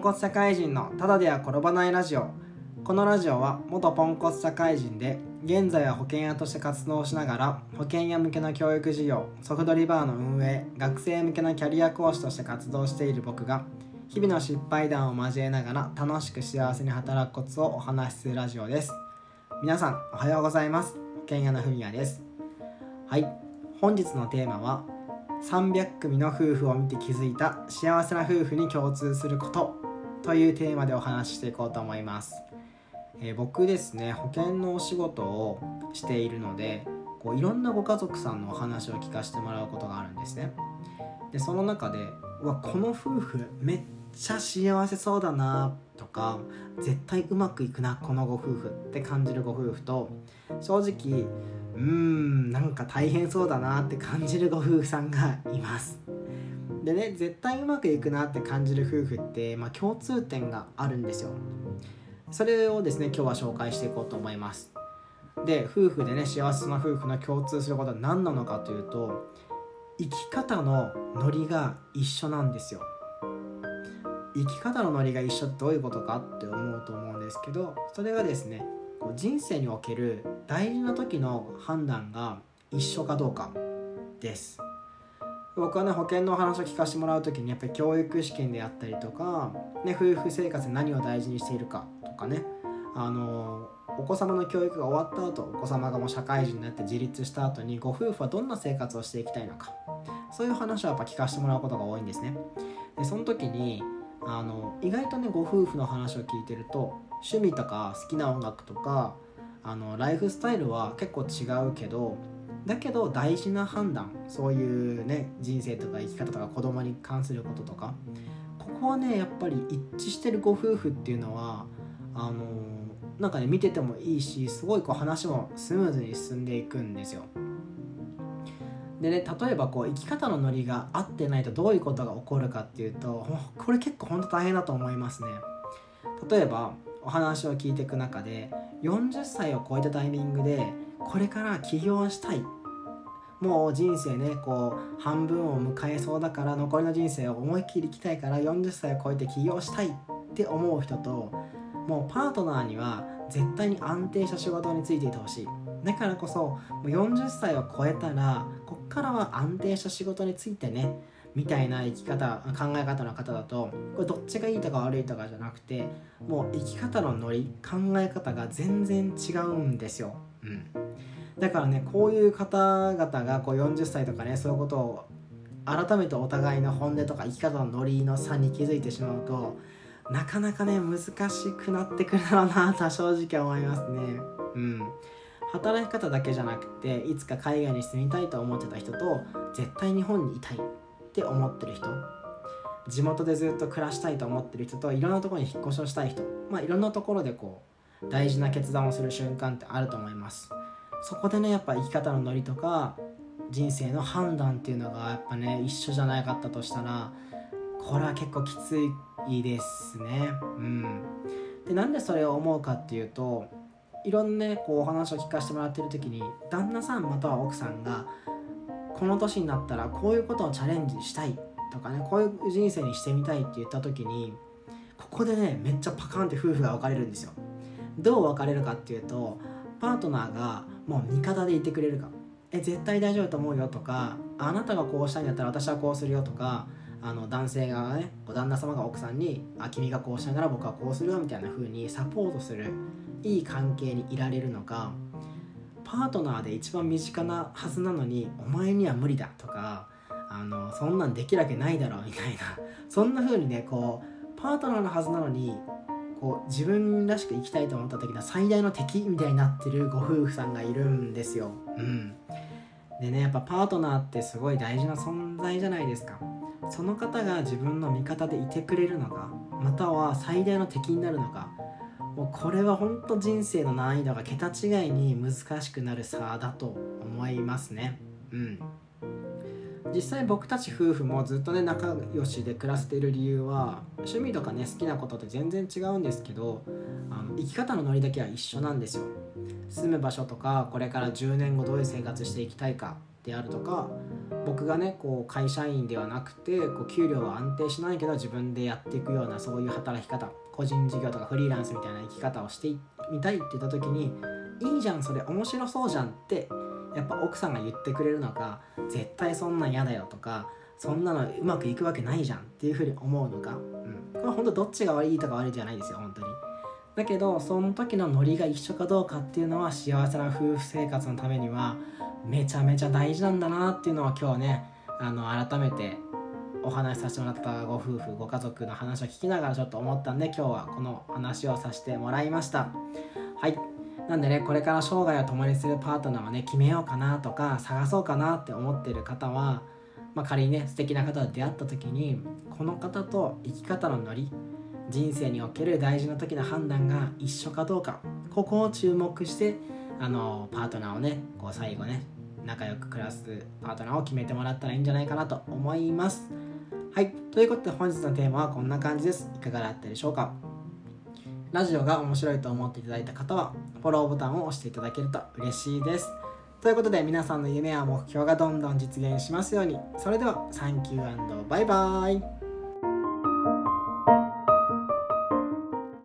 ンコツ社会人のただでは転ばないラジオ。このラジオは元ポンコツ社会人で現在は保険屋として活動しながら保険屋向けの教育事業ソフトリバーの運営学生向けのキャリア講師として活動している僕が日々の失敗談を交えながら楽しく幸せに働くコツをお話しするラジオです。皆さんおはようございます。保険屋のふみやです。はい。本日のテーマは300組の夫婦を見て気づいた幸せな夫婦に共通すること。というテーマでお話ししていこうと思います、えー僕ですね保険のお仕事をしているのでこういろんなご家族さんのお話を聞かせてもらうことがあるんですね。でその中でうわこの夫婦めっちゃ幸せそうだなとか絶対うまくいくなこのご夫婦って感じるご夫婦と正直うーんなんか大変そうだなって感じるご夫婦さんがいます。でね絶対うまくいくなって感じる夫婦って、まあ、共通点があるんですよ。それをですね今日は紹介していこうと思います。で夫婦でね幸せな夫婦の共通することは何なのかというと生き方のノリが一緒なんですよ。生き方のノリが一緒ってどういうことかって思うと思うんですけどそれがですね人生における大事な時の判断が一緒かどうかです。僕はね保険のお話を聞かせてもらう時にやっぱり教育試験であったりとか、ね、夫婦生活で何を大事にしているかとかね。あのお子様の教育が終わった後お子様がもう社会人になって自立した後にご夫婦はどんな生活をしていきたいのか。そういう話をやっぱ聞かせてもらうことが多いんですね。でその時にあの意外とねご夫婦の話を聞いてると趣味とか好きな音楽とかあのライフスタイルは結構違うけどだけど大事な判断そういうね人生とか生き方とか子供に関することとかここはねやっぱり一致してるご夫婦っていうのはあのなんかね見ててもいいしすごいこう話もスムーズに進んでいくんですよ。でね例えばこう生き方のノリが合ってないとどういうことが起こるかっていうとこれ結構ほんと大変だと思いますね。例えばお話を聞いていく中で40歳を超えたタイミングでこれから起業したい。もう人生ねこう半分を迎えそうだから残りの人生を思いっきり生きたいから40歳を超えて起業したいって思う人ともうパートナーには絶対に安定した仕事についていてほしい。だからこそもう40歳を超えたらこっからは安定した仕事についてねみたいな生き方考え方の方だとこれどっちがいいとか悪いとかじゃなくてもう生き方のノリ考え方が全然違うんですよ、うん、だからねこういう方々がこう40歳とかねそういうことを改めてお互いの本音とか生き方のノリの差に気づいてしまうとなかなかね難しくなってくるだろうなとは正直思いますね。うん。働き方だけじゃなくていつか海外に住みたいと思ってた人と絶対日本にいたい。って思ってる人地元でずっと暮らしたいと思ってる人といろんなところに引っ越しをしたい人まあいろんなところでこう大事な決断をする瞬間ってあると思います。そこでねやっぱ生き方のノリとか人生の判断っていうのがやっぱね一緒じゃなかったとしたらこれは結構きついですね。うん。でなんでそれを思うかっていうといろんなねこうお話を聞かせてもらってる時に旦那さんまたは奥さんがこの年になったらこういうことをチャレンジしたいとかねこういう人生にしてみたいって言った時にここでねめっちゃパカンって夫婦が分かれるんですよ。どう分かれるかっていうとパートナーがもう味方でいてくれるか。え絶対大丈夫と思うよとかあなたがこうしたいんだったら私はこうするよとかあの男性がね旦那様が奥さんにあ君がこうしたいなら僕はこうするよみたいな風にサポートするいい関係にいられるのかパートナーで一番身近なはずなのにお前には無理だとかあのそんなんできるわけないだろうみたいな そんな風にねこうパートナーのはずなのにこう自分らしく生きたいと思った時の最大の敵みたいになってるご夫婦さんがいるんですよ。うん、でねやっぱパートナーってすごい大事な存在じゃないですか。その方が自分の味方でいてくれるのかまたは最大の敵になるのかもうこれは本当人生の難易度が桁違いに難しくなる差だと思いますね。うん。実際僕たち夫婦もずっとね仲良しで暮らせている理由は趣味とかね好きなことって全然違うんですけどあの生き方のノリだけは一緒なんですよ。住む場所とかこれから10年後どういう生活していきたいかであるとか僕がねこう会社員ではなくてこう給料は安定しないけど自分でやっていくようなそういう働き方。個人事業とかフリーランスみたいな生き方をしてみたいって言った時にいいじゃんそれ面白そうじゃんってやっぱ奥さんが言ってくれるのか絶対そんなん嫌だよとかそんなのうまくいくわけないじゃんっていうふうに思うのか、うん、これ本当どっちが悪いとか悪いじゃないですよ本当に。だけどその時のノリが一緒かどうかっていうのは幸せな夫婦生活のためにはめちゃめちゃ大事なんだなっていうのは今日ねあの改めてお話しさせてもらったご夫婦ご家族の話を聞きながらちょっと思ったんで今日はこの話をさせてもらいました。はい。なんでねこれから生涯を共にするパートナーをね決めようかなとか探そうかなって思ってる方は、まあ、仮にね素敵な方と出会った時にこの方と生き方のノリ人生における大事な時の判断が一緒かどうかここを注目してあのパートナーをねこう最後ね仲良く暮らすパートナーを決めてもらったらいいんじゃないかなと思います。はい。ということで本日のテーマはこんな感じです。いかがだったでしょうか？ラジオが面白いと思っていただいた方はフォローボタンを押していただけると嬉しいです。ということで皆さんの夢や目標がどんどん実現しますように。それではサンキューバイバーイ。